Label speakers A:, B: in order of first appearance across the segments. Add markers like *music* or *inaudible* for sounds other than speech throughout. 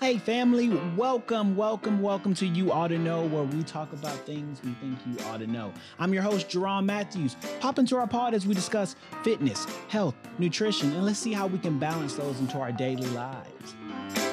A: Hey, family, welcome, welcome, welcome to You Ought to Know, where we talk about things we think you ought to know. I'm your host, Jerron Matthews. Pop into our pod as we discuss fitness, health, nutrition, and let's see how we can balance those into our daily lives.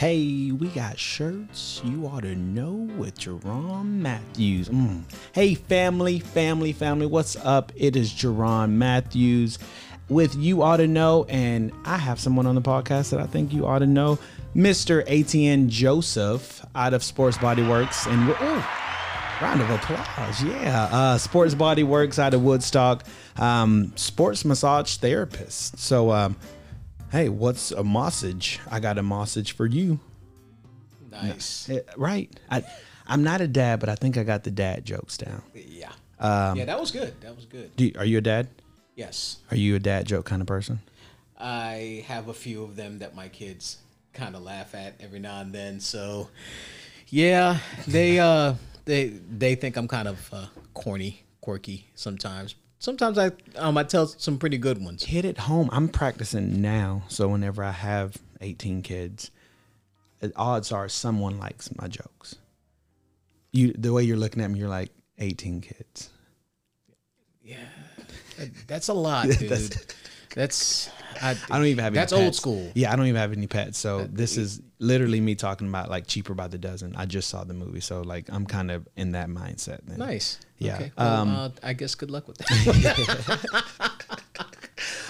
A: Hey, we got shirts you ought to know with Jerron Matthews. Mm. Hey, family, family, family, what's up? It is Jerron Matthews with You Ought to Know, and I have someone on the podcast that I think you ought to know, Mr. ATN Joseph out of Sports Body Works. And we're, ooh, round of applause. Yeah. Uh, Sports Body Works out of Woodstock, um, sports massage therapist. So, um, hey, what's a massage? I got a massage for you.
B: Nice.
A: Eh, right. I, I'm not a dad, but I think I got the dad jokes down.
B: Yeah.
A: Um,
B: yeah, that was good. That was good.
A: You, are you a dad?
B: Yes.
A: Are you a dad joke kind of person?
B: I have a few of them that my kids kind of laugh at every now and then. So, yeah, they uh they they think I'm kind of uh, corny, quirky sometimes. Sometimes I um I tell some pretty good ones.
A: Hit it home. I'm practicing now, so whenever I have 18 kids, odds are someone likes my jokes. You, the way you're looking at me, you're like 18 kids.
B: Yeah. That's a lot, *laughs* dude.
A: That's-
B: I,
A: I don't even have. Any
B: That's old school.
A: Yeah, I don't even have any pets. So this is literally me talking about like cheaper by the dozen. I just saw the movie, so like I'm kind of in that mindset. Then.
B: Nice.
A: Yeah,
B: Okay. Well,
A: um,
B: uh, I guess good luck with that. *laughs*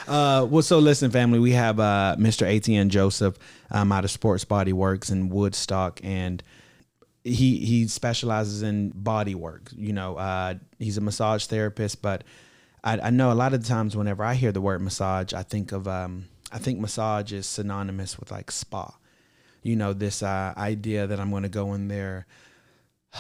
A: Uh, well, so listen, family, we have uh, Mr. ATN Joseph um, out of Sports Body Works in Woodstock, and he he specializes in body work. You know, uh, he's a massage therapist, but I, I know a lot of the times whenever I hear the word massage, I think of um, I think massage is synonymous with like spa. You know, this uh, idea that I'm going to go in there *sighs*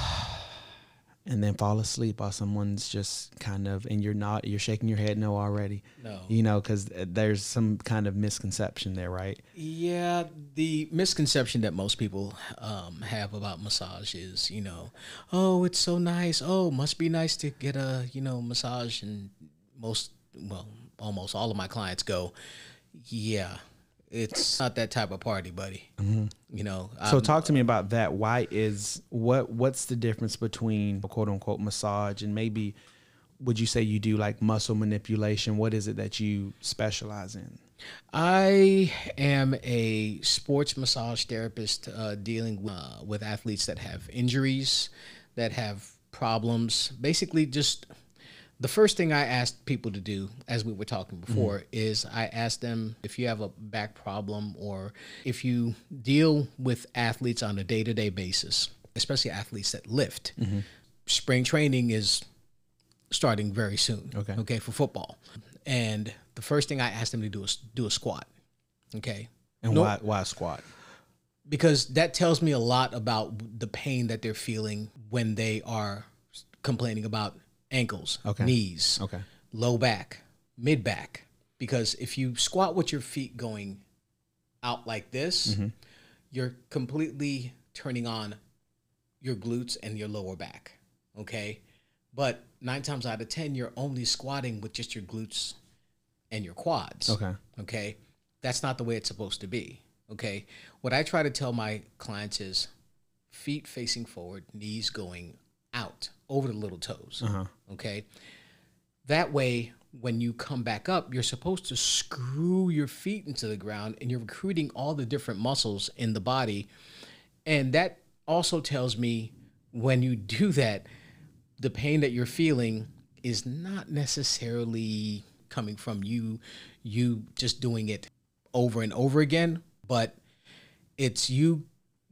A: and then fall asleep while someone's just kind of and you're not you're shaking your head no already
B: No.
A: you know because there's some kind of misconception there right
B: Yeah, the misconception that most people um, have about massage is, you know, oh, it's so nice. Oh, must be nice to get a, you know, massage. And most, well, almost all of my clients go, yeah, it's *laughs* not that type of party, buddy. You know,
A: so
B: I'm-
A: talk to me about that why is what what's the difference between quote unquote massage and maybe would you say you do like muscle manipulation what is it that you specialize in
B: I am a sports massage therapist uh, dealing uh, with athletes that have injuries, that have problems. Basically, just the first thing I asked people to do, as we were talking mm-hmm. before, is I asked them if you have a back problem or if you deal with athletes on a day to day basis, especially athletes that lift. Mm-hmm. Spring training is starting very soon.
A: Okay.
B: Okay, for football. And the first thing I asked them to do is do a squat. Okay.
A: and
B: No-
A: why why squat
B: Because that tells me a lot about the pain that they're feeling when they are complaining about ankles,
A: Okay.
B: knees,
A: okay
B: low back, mid back. Because if you squat with your feet going out like this,
A: Mm-hmm.
B: you're completely turning on your glutes and your lower back. Okay. But nine times out of 10, you're only squatting with just your glutes and your quads.
A: okay
B: Okay. That's not the way it's supposed to be. Okay. What I try to tell my clients is feet facing forward, knees going out over the little toes.
A: uh-huh
B: Okay. That way, when you come back up, you're supposed to screw your feet into the ground and you're recruiting all the different muscles in the body. And that also tells me when you *laughs* do that, the pain that you're feeling is not necessarily coming from you you just doing it over and over again, but it's you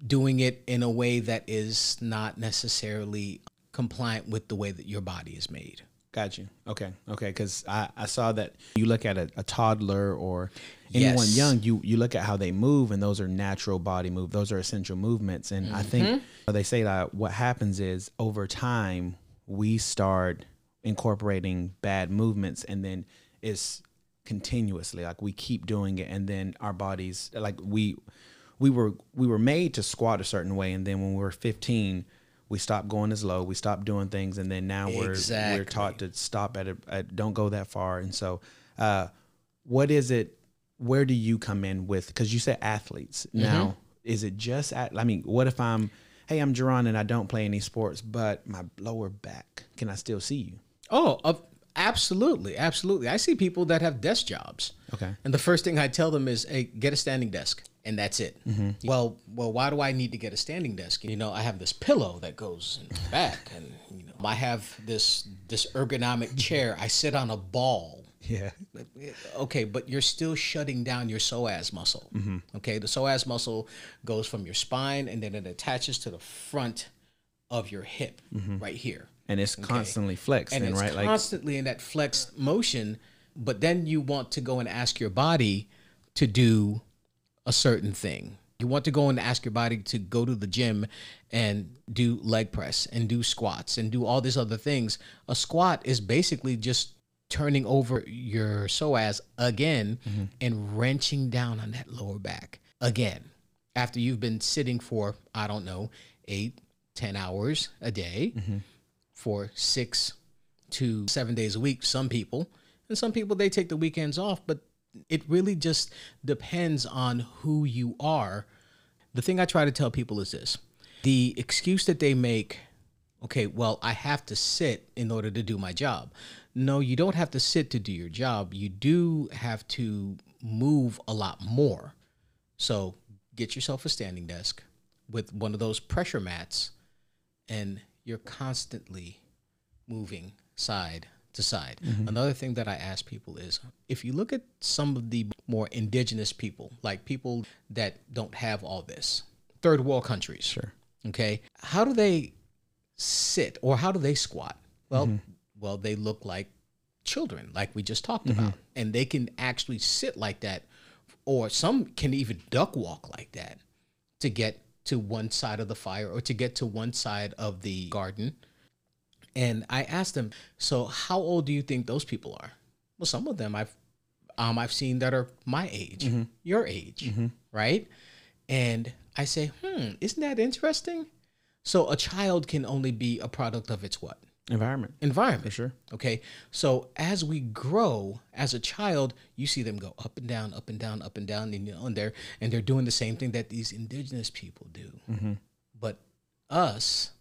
B: doing it in a way that is not necessarily compliant with the way that your body is made.
A: Got you. Okay. Okay. Because I, I saw that you look at a, a toddler or anyone
B: Yes.
A: young, you you look at how they move, and those are natural body move. Those are essential movements. And I think mm-hmm. they say that what happens is over time we start incorporating bad movements, and then it's continuously like we keep doing it, and then our bodies like we we were we were made to squat a certain way, and then when we were 15 we stop going as low, we stop doing things, and then now we're we're taught to stop at a at, don't go that far. And so, uh, what is it? Where do you come in with? Because you said athletes.
B: Mm-hmm.
A: Now, is it just at? I mean, what if I'm, hey, I'm Jerron and I don't play any sports, but my lower back, can I still see you?
B: Oh, of absolutely, absolutely. I see people that have desk jobs.
A: Okay.
B: And the first thing I tell them is, "Hey, get a standing desk." And that's it.
A: Mm-hmm.
B: Well, well, why do I need to get a standing desk? You know, I have this pillow that goes in the back, and you know, I have this this ergonomic chair. I sit on a ball.
A: Yeah.
B: Okay, but you're still shutting down your psoas muscle. Okay, the psoas muscle goes from your spine and then it attaches to the front of your hip, right here
A: And it's constantly flexing,
B: and it's
A: right? Like,
B: constantly in that flex motion. But then you want to go and ask your body to do a certain thing. You want to go and ask your body to go to the gym and do leg press and do squats and do all these other things. A squat is basically just turning over your psoas again mm-hmm. and wrenching down on that lower back again after you've been sitting for i don't know eight ten hours a day mm-hmm. For six to seven days a week some people. And some people they take the weekends off but it really just depends on who you are. The thing i try to tell people is this. The excuse that they make okay well i have to sit in order to do my job. No you don't have to sit to do your job. You do have to move a lot more. So get yourself a standing desk with one of those pressure mats and you're constantly moving side to side. Mm-hmm. Another thing that I ask people is if you look at some of the more indigenous people, like people that don't have all this, third world countries.
A: Sure.
B: Okay. How do they sit or how do they squat? Well, mm-hmm. well, they look like children, like we just talked mm-hmm. about. And they can actually sit like that, or some can even duck walk like that to get to one side of the fire or to get to one side of the garden. And I asked them, so how old do you think those people are? Well, some of them I've um, I've seen that are my age, your age, right? And I say, hmm, isn't that interesting? So a child can only be a product of its what?
A: Environment.
B: Environment.
A: For sure.
B: Okay. So as we grow as a child, you see them go up and down, up and down, up and down, and, you know, and they're and they're doing the same thing that these indigenous people do. But us,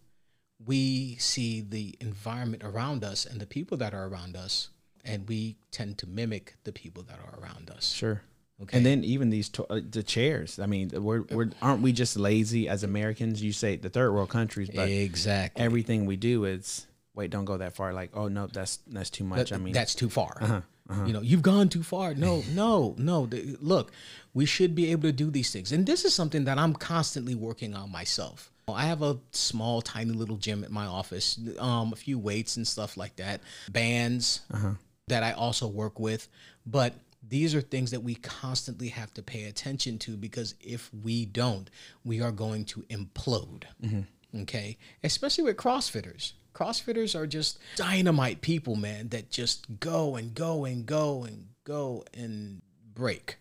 B: we see the environment around us and the people that are around us, and we tend to mimic the people that are around us.
A: Sure.
B: Okay.
A: And then even these to- uh, the chairs. I mean, we're, we're aren't we just lazy as Americans? You say the third world countries, but
B: exactly.
A: everything we do is wait, don't go that far. Like, oh no, that's that's too much. I mean,
B: that's too far.
A: Uh-huh,
B: You know, you've gone too far. No, *laughs* no, no. Look, we should be able to do these things, and this is something that I'm constantly working on myself. I have a small, tiny little gym at my office, um, a few weights and stuff like that, bands
A: Uh-huh.
B: that I also work with, but. These are things that we constantly have to pay attention to because if we don't, we are going to implode.
A: Mm-hmm.
B: Okay. Especially with CrossFitters. CrossFitters are just dynamite people, man, that just go and go and go and go and break.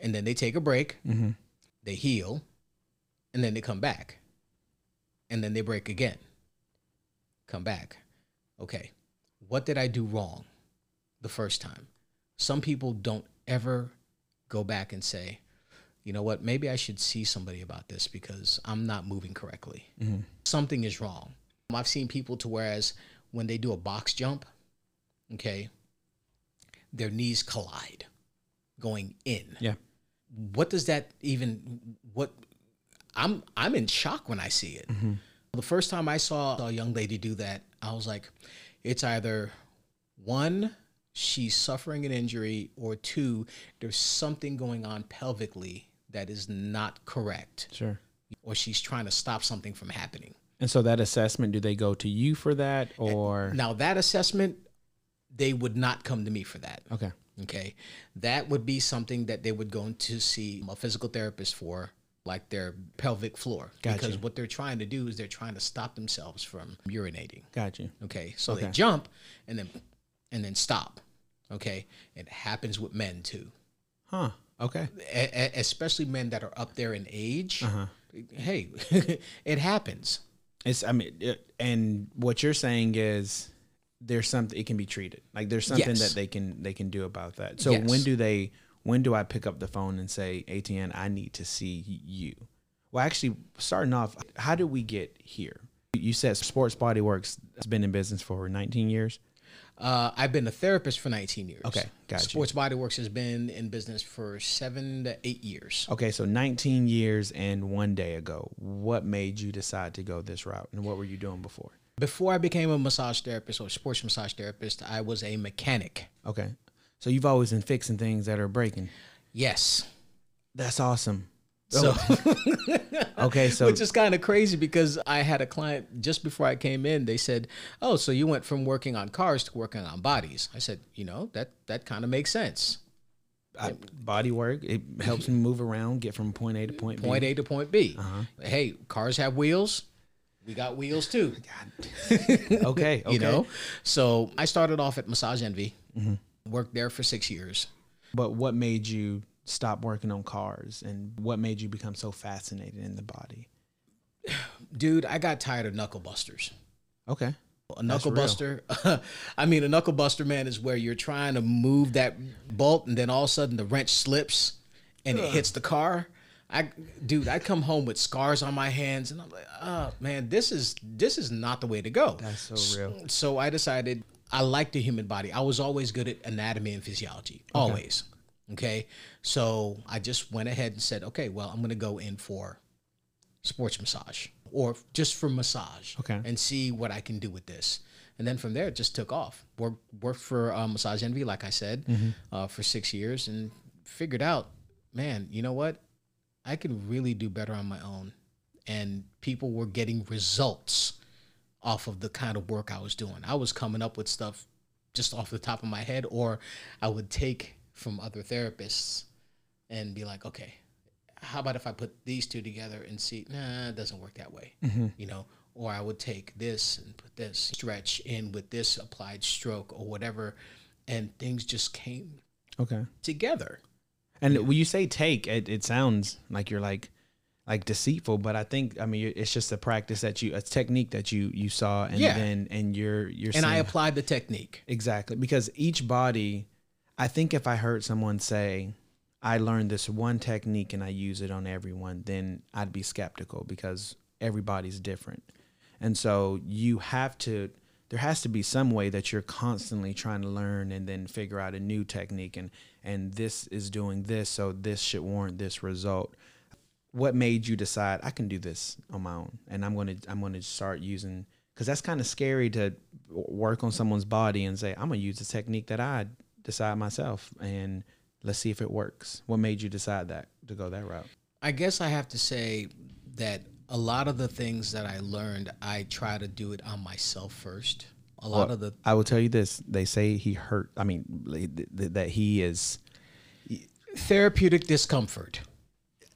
B: And then they take a break,
A: Mm-hmm.
B: they heal, and then they come back. And then they break again. Come back. Okay. What did I do wrong the first time? Some people don't ever go back and say, you know what, maybe I should see somebody about this because I'm not moving correctly. Something is wrong. I've seen people to whereas when they do a box jump, okay, their knees collide going in.
A: yeah,
B: What does that even what I'm I'm in shock when I see it. Mm-hmm. The first time I saw a young lady do that, I was like, it's either one, she's suffering an injury, or two, there's something going on pelvically that is not correct,
A: sure.
B: or she's trying to stop something from happening.
A: And so that assessment, do they go to you for that
B: Eh,
A: or
B: Now that assessment, they would not come to me for that.
A: okay?
B: Okay. That would be something that they would go to see a physical therapist for, like their pelvic floor.
A: Gotcha.
B: Because what they're trying to do is they're trying to stop themselves from urinating.
A: Got you.
B: Okay. So
A: Okay.
B: they jump and then and then stop. Okay. It happens with men too.
A: Huh? Okay.
B: E- especially men that are up there in age.
A: Uh-huh.
B: Hey, *laughs* it happens.
A: It's I mean, it, and what you're saying is there's something it can be treated. Like there's something
B: Yes.
A: that they can they can do about that. So
B: Yes.
A: when do they? When do I pick up the phone and say, ATN, I need to see you? Well, actually, starting off, how did we get here? You said Sports Body Works has been in business for 19 years.
B: Uh, I've been a therapist for 19 years.
A: Okay, got you.
B: Sports Body Works has been in business for seven to eight years.
A: Okay, so 19 years and one day ago, what made you decide to go this route, and what were you doing before?
B: Before I became a massage therapist or sports massage therapist, I was a mechanic.
A: Okay, so you've always been fixing things that are breaking.
B: Yes.
A: That's awesome.
B: So, *laughs*
A: Okay, so
B: which is kind of crazy because I had a client just before I came in. They said, "Oh, so you went from working on cars to working on bodies?" I said, "You know that that kind of makes sense.
A: I, body work it helps me move around, get from point A to point B.
B: Point A to point B. Uh-huh. Hey, cars have wheels. We got wheels too. *laughs*
A: Okay, okay. *laughs*
B: You know. So I started off at Massage Envy. Mm-hmm. Worked there for six years.
A: But what made you stop working on cars, and what made you become so fascinated in the body?
B: Dude, I got tired of knuckle busters.
A: Okay.
B: A knuckle buster. *laughs* I mean, a knuckle buster, man, is where you're trying to move that bolt and then all of a sudden the wrench slips and it hits the car. I, dude, I come home with scars on my hands and I'm like, oh man, this is this is not the way to go.
A: That's so real.
B: So I decided I like the human body. I was always good at anatomy and physiology, always. Okay, so I just went ahead and said, okay, well, I'm gonna go in for sports massage or just for massage
A: Okay.
B: and see what I can do with this. And then from there, it just took off. Worked, worked for uh, Massage Envy, like I said, uh, for six years and figured out, man, you know what? I can really do better on my own. And people were getting results off of the kind of work I was doing. I was coming up with stuff just off the top of my head, or I would take from other therapists and be like, okay, how about if I put these two together and see, nah, it doesn't work that way, mm-hmm. you know? Or I would take this and put this stretch in with this applied stroke or whatever, and things just came
A: Okay.
B: together.
A: And when you say take, it, it sounds like you're like like deceitful, but I think I mean it's just a practice that you a technique that you you saw and
B: Yeah.
A: then and you're you're
B: And I applied the technique.
A: Exactly. Because each body, I think if I heard someone say, I learned this one technique and I use it on everyone, then I'd be skeptical because everybody's different. And so you have to, there has to be some way that you're constantly trying to learn and then figure out a new technique and, and this is doing this, so this should warrant this result. What made you decide I can do this on my own and I'm to, I'm to start using because that's kind of scary to work on someone's body and say i'm to use the technique that i decide myself and let's see if it works. What made you decide that to go that route?
B: I guess I have to say that a lot of the things that I learned, I try to do it on myself first. A lot of the
A: i will tell you this they say he hurt i mean th- th- that he is
B: therapeutic discomfort.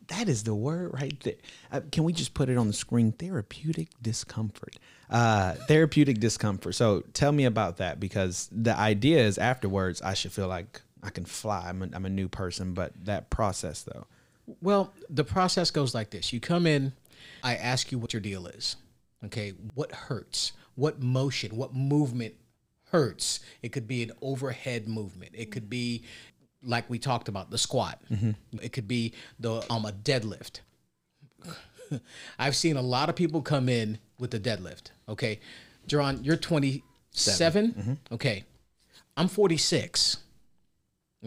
A: that is the word right there. Uh, can we just put it on the screen? Therapeutic discomfort uh therapeutic discomfort so tell me about that because the idea is afterwards i should feel like i can fly i'm a, I'm a new person but that process though
B: Well, the process goes like this. You come in, I ask you what your deal is. Okay, what hurts? What motion, what movement hurts? It could be an overhead movement. It could be like we talked about, the squat. It could be the um a deadlift. *laughs* I've seen a lot of people come in with the deadlift. Okay. Jerron, you're 27. Mm-hmm. Okay. I'm 46.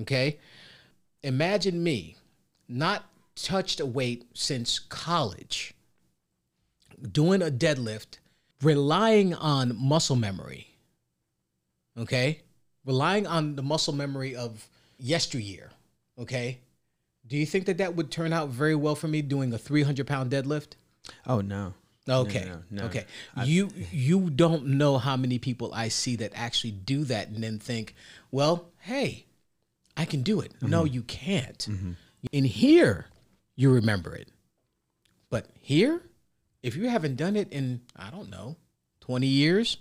B: Okay. Imagine me not touched a weight since college, doing a deadlift, relying on muscle memory. Okay? Relying on the muscle memory of yesteryear. Okay? Do you think that that would turn out very well for me doing a 300 pound deadlift?
A: oh no
B: Okay.
A: no, no.
B: Okay. you you don't know how many people I see that actually do that and then think, well, hey, I can do it. No,
A: Mm-hmm.
B: you can't. In here, you remember it. But here, if you haven't done it in, I don't know, 20 years,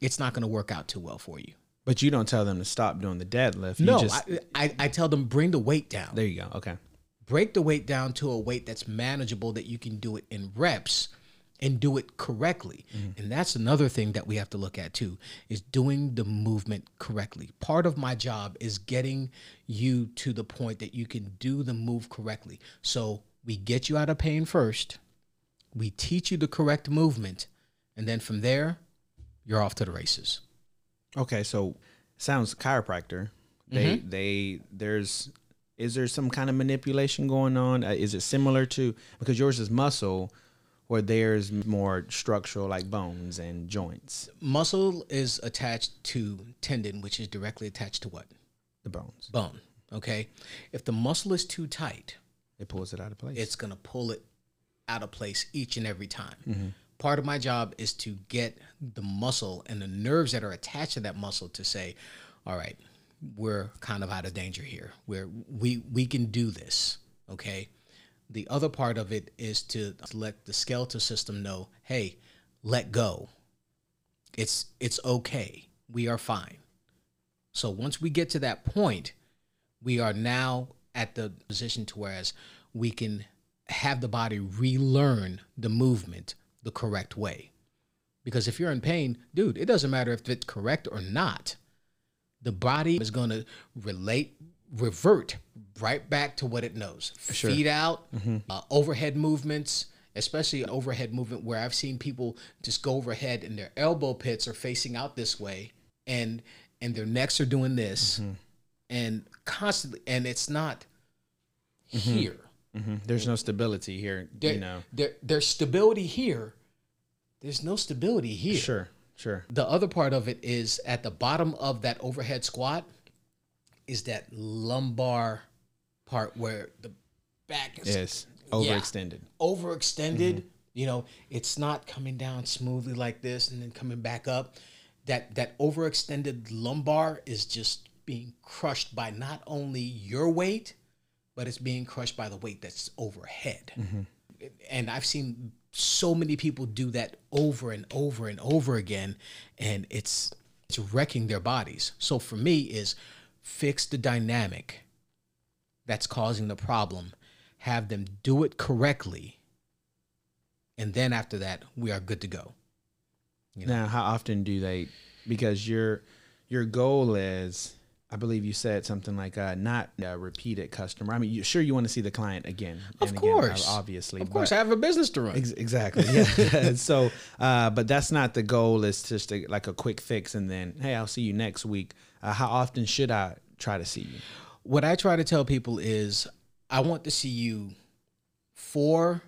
B: it's not going to work out too well for you.
A: But you don't tell them to stop doing the deadlift. You
B: No,
A: just,
B: I, I, I tell them bring the weight down.
A: there you go. Okay.
B: break the weight down to a weight that's manageable that you can do it in reps and do it correctly. Mm-hmm. And that's another thing that we have to look at too is doing the movement correctly. Part of my job is getting you to the point that you can do the move correctly. So we get you out of pain first, we teach you the correct movement, and then from there, you're off to the races.
A: Okay, so sounds chiropractor. They they there's is there some kind of manipulation going on? Uh, is it similar to because yours is muscle, where theirs more structural like bones and joints,
B: Muscle is attached to tendon, which is directly attached to what?
A: the bones.
B: Bone. Okay. If the muscle is too tight,
A: It pulls it out of place.
B: it's going to pull it out of place each and every time. Part of my job is to get the muscle and the nerves that are attached to that muscle to say, all right, we're kind of out of danger here. We're, we, we can do this. Okay. The other part of it is to let the skeletal system know, hey, let go. It's it's okay. We are fine. So once we get to that point, we are now at the position to whereas we can have the body relearn the movement the correct way. Because if you're in pain, dude, it doesn't matter if it's correct or not. The body is going to relate, revert right back to what it knows. Feet out, mm-hmm. uh, overhead movements, especially overhead movement where I've seen people just go overhead and their elbow pits are facing out this way, and and their necks are doing this, mm-hmm. and constantly, and it's not mm-hmm. here.
A: Mhm. There's no stability here.
B: There,
A: you know.
B: there, there's stability here. There's no stability here.
A: Sure. Sure.
B: The other part of it is at the bottom of that overhead squat is that lumbar part where the back is
A: Yes. Overextended.
B: overextended. You know, it's not coming down smoothly like this and then coming back up. That that overextended lumbar is just being crushed by not only your weight, but it's being crushed by the weight that's overhead. Mm-hmm. And I've seen so many people do that over and over and over again, and it's it's wrecking their bodies. So for me, is fix the dynamic that's causing the problem, have them do it correctly, and then after that, we are good to go.
A: Now, how often do they? Because your your goal is, I believe you said something like uh, not a repeated customer. I mean, you, sure you want to see the client again,
B: Of
A: and
B: course.
A: again, obviously,
B: Of course, I have a business to run.
A: Ex- exactly. Yeah. *laughs* so, uh, but that's not the goal. It's just a, like a quick fix, and then hey, I'll see you next week. Uh, how often should I try to see you?
B: what I try to tell people is I want to see you four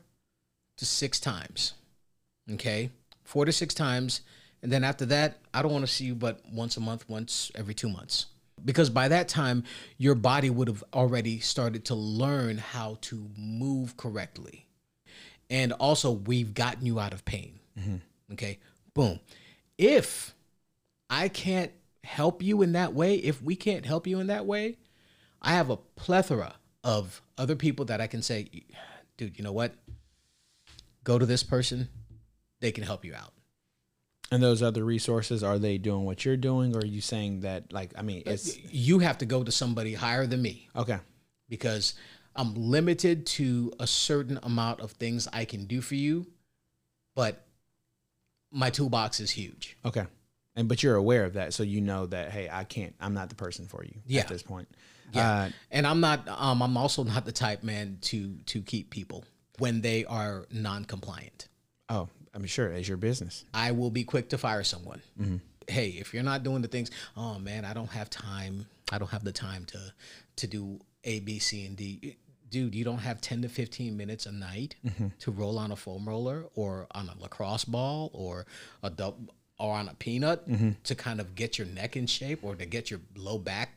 B: to six times. Okay? Four to six times. And then after that, I don't want to see you but once a month, once every two months. Because by that time, your body would have already started to learn how to move correctly. And also, we've gotten you out of pain. Mm-hmm. Okay? Boom. If I can't help you in that way, if we can't help you in that way, I have a plethora of other people that I can say, dude, you know what? Go to this person. They can help you out.
A: And those other resources, are they doing what you're doing, or are you saying that like I mean, it's
B: You have to go to somebody higher than me
A: okay.
B: because I'm limited to a certain amount of things I can do for you, but my toolbox is huge.
A: Okay. And but you're aware of that, so you know that hey, I can't. I'm not the person for you
B: Yeah.
A: at this point.
B: Yeah.
A: Uh,
B: and I'm not um I'm also not the type man to to keep people when they are non-compliant.
A: oh, I'm sure it's your business.
B: I will be quick to fire someone. Mm-hmm. Hey, if you're not doing the things, oh man, I don't have time. I don't have the time to to do A, B, C, and D. Dude, you don't have 10 to 15 minutes a night mm-hmm. to roll on a foam roller or on a lacrosse ball or a dub or on a peanut mm-hmm. to kind of get your neck in shape or to get your low back.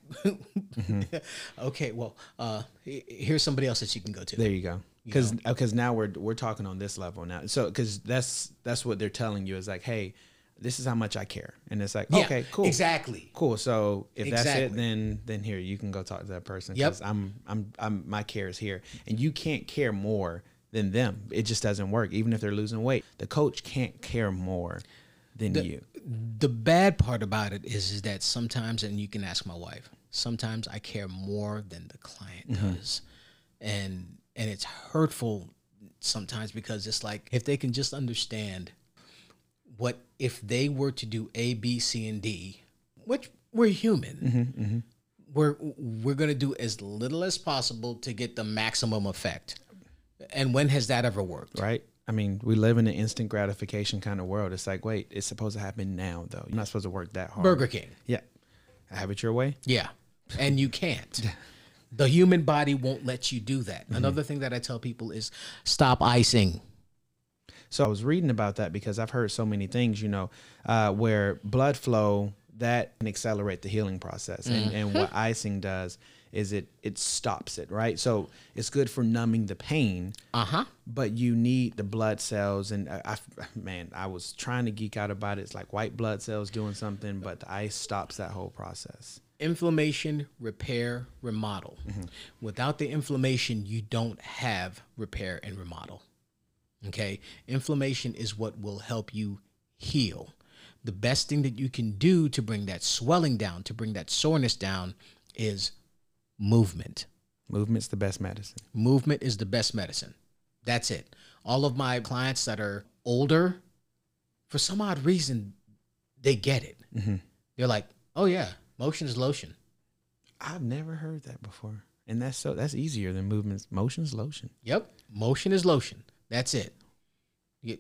B: *laughs* okay, well, uh, here's somebody else that you can go to.
A: There you go. Because because uh, now we're we're talking on this level now. So because that's that's what they're telling you is like, hey, this is how much I care, and it's like,
B: Yeah,
A: okay, cool,
B: Exactly.
A: cool. So if that's it, then then here you can go talk to that person.
B: Yep.
A: I'm I'm I'm my care is here, and you can't care more than them. It just doesn't work. Even if they're losing weight, the coach can't care more than you.
B: the bad part about it is, is that sometimes, and you can ask my wife, sometimes I care more than the client mm-hmm. does, and and it's hurtful sometimes because it's like if they can just understand what if they were to do A, B, C, and D, which we're human. Mm-hmm, mm-hmm. We're we're gonna do as little as possible to get the maximum effect. And when has that ever worked?
A: right? I mean, we live in an instant gratification kind of world. It's like, wait, it's supposed to happen now, though. You're not supposed to work that hard.
B: Burger King.
A: Yeah. Have it your way.
B: Yeah. And you can't. *laughs* The human body won't let you do that. Another thing that I tell people is stop icing.
A: So I was reading about that because I've heard so many things, you know, uh, where blood flow that can accelerate the healing process, and, and what icing does is it it stops it, right? So it's good for numbing the pain,
B: Uh huh.
A: but you need the blood cells. And I, I man, I was trying to geek out about it. It's like white blood cells doing something, but the ice stops that whole process.
B: Inflammation, repair, remodel. Mm-hmm. Without the inflammation, you don't have repair and remodel. Okay. Inflammation is what will help you heal. The best thing that you can do to bring that swelling down, to bring that soreness down, is movement.
A: Movement's the best medicine.
B: Movement is the best medicine. That's it. All of my clients that are older, for some odd reason, they get it. Mm-hmm. They're like, oh, yeah, motion is lotion.
A: I've never heard that before, and that's so that's easier than movements. Motion's lotion.
B: Yep, motion is lotion. That's it. You-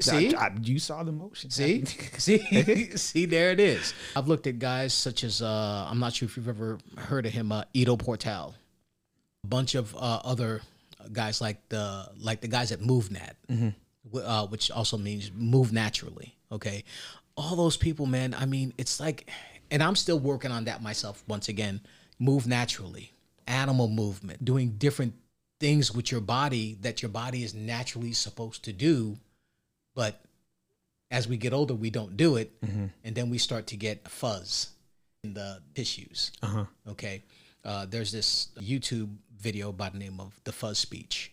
B: See?
A: I- I- you saw the motion.
B: See, *laughs* see, *laughs* *laughs* see. There it is. I've looked at guys such as uh, I'm not sure if you've ever heard of him, uh, Ido Portal, a bunch of uh, other guys like the like the guys at MovNat, wh- uh, which also means move naturally. Okay, all those people, man. I mean, it's like, and I'm still working on that myself. Once again, move naturally, animal movement, doing different things with your body that your body is naturally supposed to do, but as we get older, we don't do it, and then we start to get fuzz in the tissues.
A: Uh-huh.
B: Okay, uh, there's this YouTube video by the name of the fuzz speech.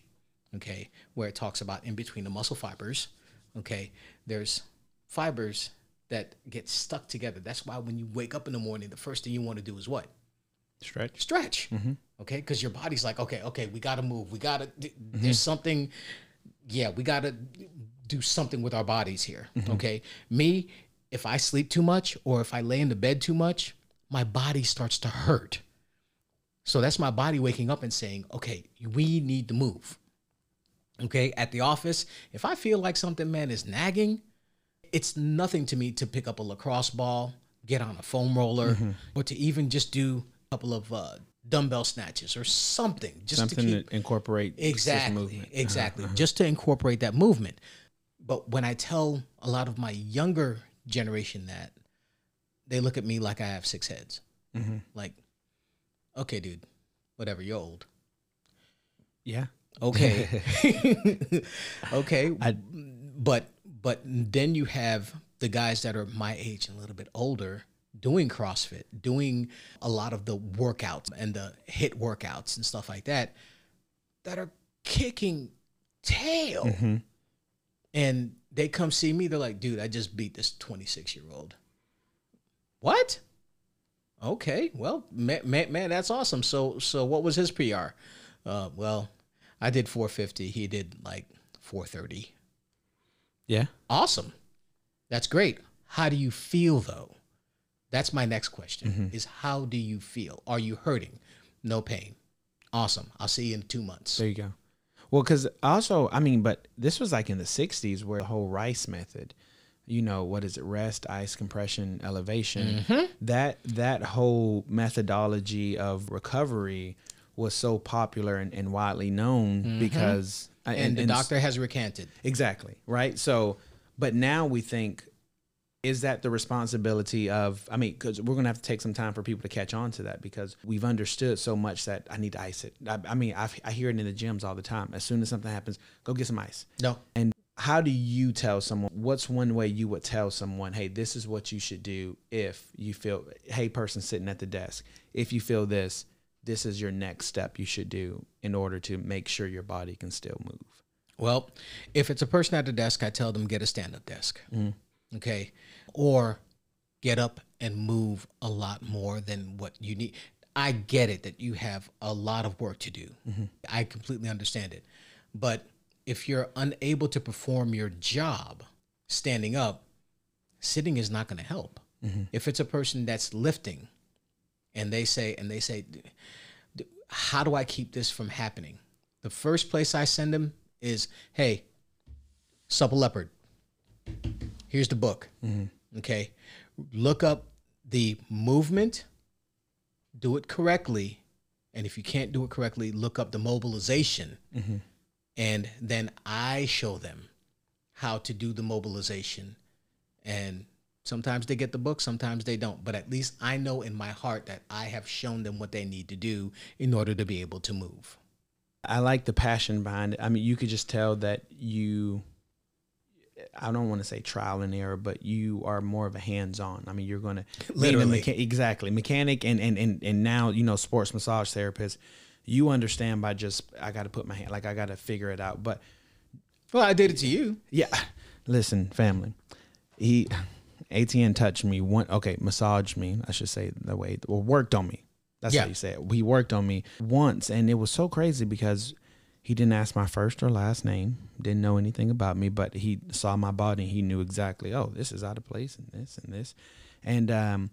B: Okay, where it talks about in between the muscle fibers. Okay, there's fibers that get stuck together. That's why when you wake up in the morning, the first thing you want to do is what?
A: Stretch.
B: stretch. Mm-hmm. Okay, because your body's like, okay, okay, we got to move. We got to. Mm-hmm. There's something. Yeah, we got to do something with our bodies here. Mm-hmm. Okay, me, if I sleep too much or if I lay in the bed too much, my body starts to hurt. So that's my body waking up and saying, okay, we need to move. Okay, at the office, if I feel like something, man, is nagging, it's nothing to me to pick up a lacrosse ball, get on a foam roller, or to even just do a couple of uh, dumbbell snatches or something. Just
A: Something
B: to keep
A: to incorporate this
B: exactly,
A: movement. Uh-huh,
B: exactly, just to incorporate that movement. But when I tell a lot of my younger generation that, they look at me like I have six heads.
A: Mm-hmm.
B: Like, okay, dude, whatever, you're old.
A: Yeah.
B: Okay. *laughs* *laughs* okay. but but then you have the guys that are my age and a little bit older doing CrossFit, doing a lot of the workouts and the HIIT workouts and stuff like that that are kicking tail.
A: Mm-hmm.
B: And they come see me, they're like, dude, I just beat this 26 year old. What? Okay, well, man, man, man, that's awesome. So, so what was his PR? Uh, well, I did 450. He did like 430.
A: Yeah.
B: Awesome. That's great. How do you feel though? That's my next question. Is how do you feel? Are you hurting? No pain. Awesome. I'll see you in two months.
A: There you go. Well, because also, I mean, but this was like in the 60s where the whole RICE method, you know, what is it? Rest, ice, compression, elevation.
B: Mm-hmm.
A: That that whole methodology of recovery was so popular and, and widely known because
B: Mm-hmm. And, the doctor has recanted.
A: Exactly. Right. So, but now we think, is that the responsibility of, I mean, because we're going to have to take some time for people to catch on to that because we've understood so much that I need to ice it. I, I mean, I, I hear it in the gyms all the time. As soon as something happens, go get some ice.
B: No.
A: And how do you tell someone, what's one way you would tell someone, hey, this is what you should do if you feel, hey, person sitting at the desk, if you feel this, this is your next step you should do in order to make sure your body can still move.
B: Well, if it's a person at the desk, I tell them get a stand up desk. Mm-hmm. Okay. Or get up and move a lot more than what you need. I get it that you have a lot of work to do. Mm-hmm. I completely understand it. But if you're unable to perform your job standing up, sitting is not going to help. Mm-hmm. If it's a person that's lifting and they say, and they say, how do I keep this from happening? The first place I send them is, hey, Supple Leopard, here's the book. Mm-hmm. Okay. Look up the movement, do it correctly. And if you can't do it correctly, look up the mobilization. Mm-hmm. And then I show them how to do the mobilization. And sometimes they get the book, sometimes they don't. But at least I know in my heart that I have shown them what they need to do in order to be able to move.
A: I like the passion behind it. I mean, you could just tell that you I don't want to say trial and error, but you are more of a hands-on. I mean, you're going to
B: Literally.
A: mecha- exactly mechanic, and and and and now you know sports massage therapist. You understand by just I got to put my hand like I got to figure it out. But
B: Well, I did it to you.
A: yeah, listen, family. He ATN touched me one. Okay, massaged me. I should say the way or worked on me. That's
B: Yeah.
A: how you say it. He worked on me once, and it was so crazy because he didn't ask my first or last name, didn't know anything about me, but he saw my body and he knew exactly. Oh, this is out of place, and this and this, and um,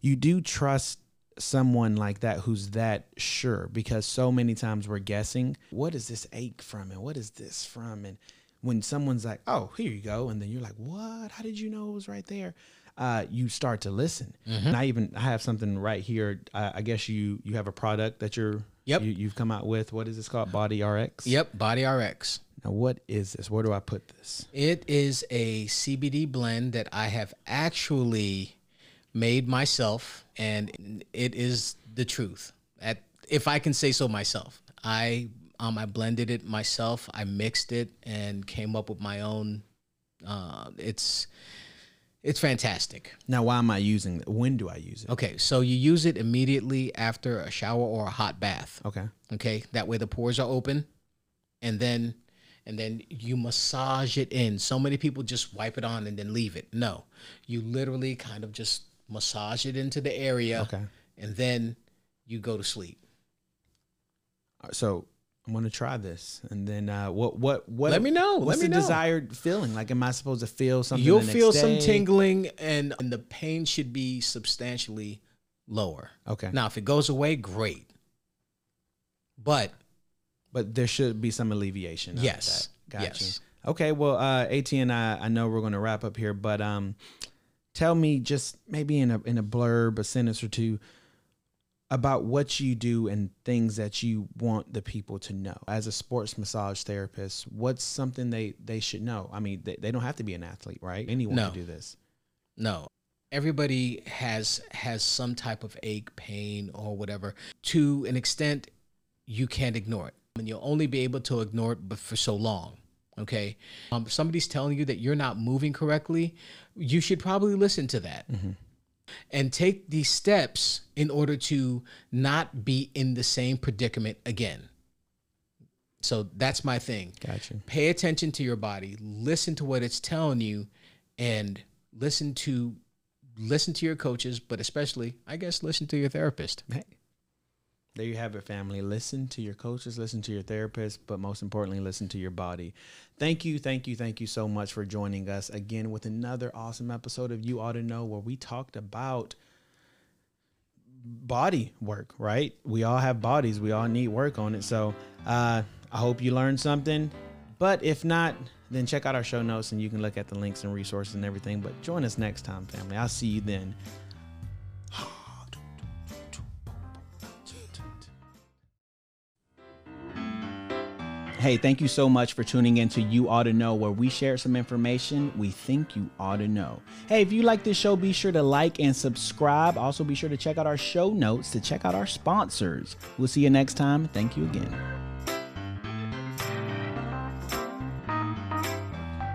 A: you do trust someone like that who's that sure because so many times we're guessing what is this ache from and what is this from and when someone's like oh here you go and then you're like what? How did you know it was right there? Uh, you start to listen. And i even i have something right here. Uh, i guess you you have a product that you're
B: Yep.
A: you, you've come out with. What is this called? Body rx?
B: Yep, Body RX.
A: now what is this? Where do i put this?
B: It is a CBD blend that I have actually made myself, and it is the truth. At if I can say so myself, I um I blended it myself. I mixed it and came up with my own. Uh, it's it's fantastic.
A: now why am i using it when do i use it
B: Okay, so you use it immediately after a shower or a hot bath.
A: okay
B: Okay, that way the pores are open, and then and then you massage it in. So many people just wipe it on and then leave it. No, you literally kind of just massage it into the area,
A: Okay.
B: and then you go to sleep.
A: so I'm gonna try this, and then uh, what? What? What?
B: Let me know.
A: What's
B: Let me
A: the
B: know.
A: desired feeling? Like, am I supposed to feel something?
B: You'll feel some tingling, and, and the pain should be substantially lower.
A: Okay,
B: Now, if it goes away, great. But
A: but there should be some alleviation.
B: Yes.
A: that. Got
B: Yes.
A: you. Okay, well, uh, ATN, I, I know we're gonna wrap up here, but um, tell me just maybe in a in a blurb, a sentence or two, about what you do and things that you want the people to know as a sports massage therapist. What's something they they should know? I mean, they, they don't have to be an athlete, right? Anyone
B: No.
A: can do this.
B: No. Everybody has has some type of ache, pain, or whatever. To an extent, you can't ignore it. And you'll only be able to ignore it but for so long. Okay. Um, if somebody's telling you that you're not moving correctly, you should probably listen to that. And take these steps in order to not be in the same predicament again. So that's my thing
A: Gotcha.
B: pay attention to your body listen to what it's telling you and listen to listen to your coaches but especially i guess listen to your therapist
A: Hey, there you have it, family. Listen to your coaches, listen to your therapist, but most importantly, listen to your body. Thank you, thank you, thank you so much for joining us again with another awesome episode of You Ought to Know, where we talked about body work, right? We all have bodies, we all need work on it. So uh, I hope you learned something. But if not, then check out our show notes and you can look at the links and resources and everything. But join us next time, family. I'll see you then. Hey, thank you so much for tuning in to You Ought to Know, where we share some information we think you ought to know. Hey, if you like this show, be sure to like and subscribe. Also, be sure to check out our show notes to check out our sponsors. We'll see you next time. Thank you again.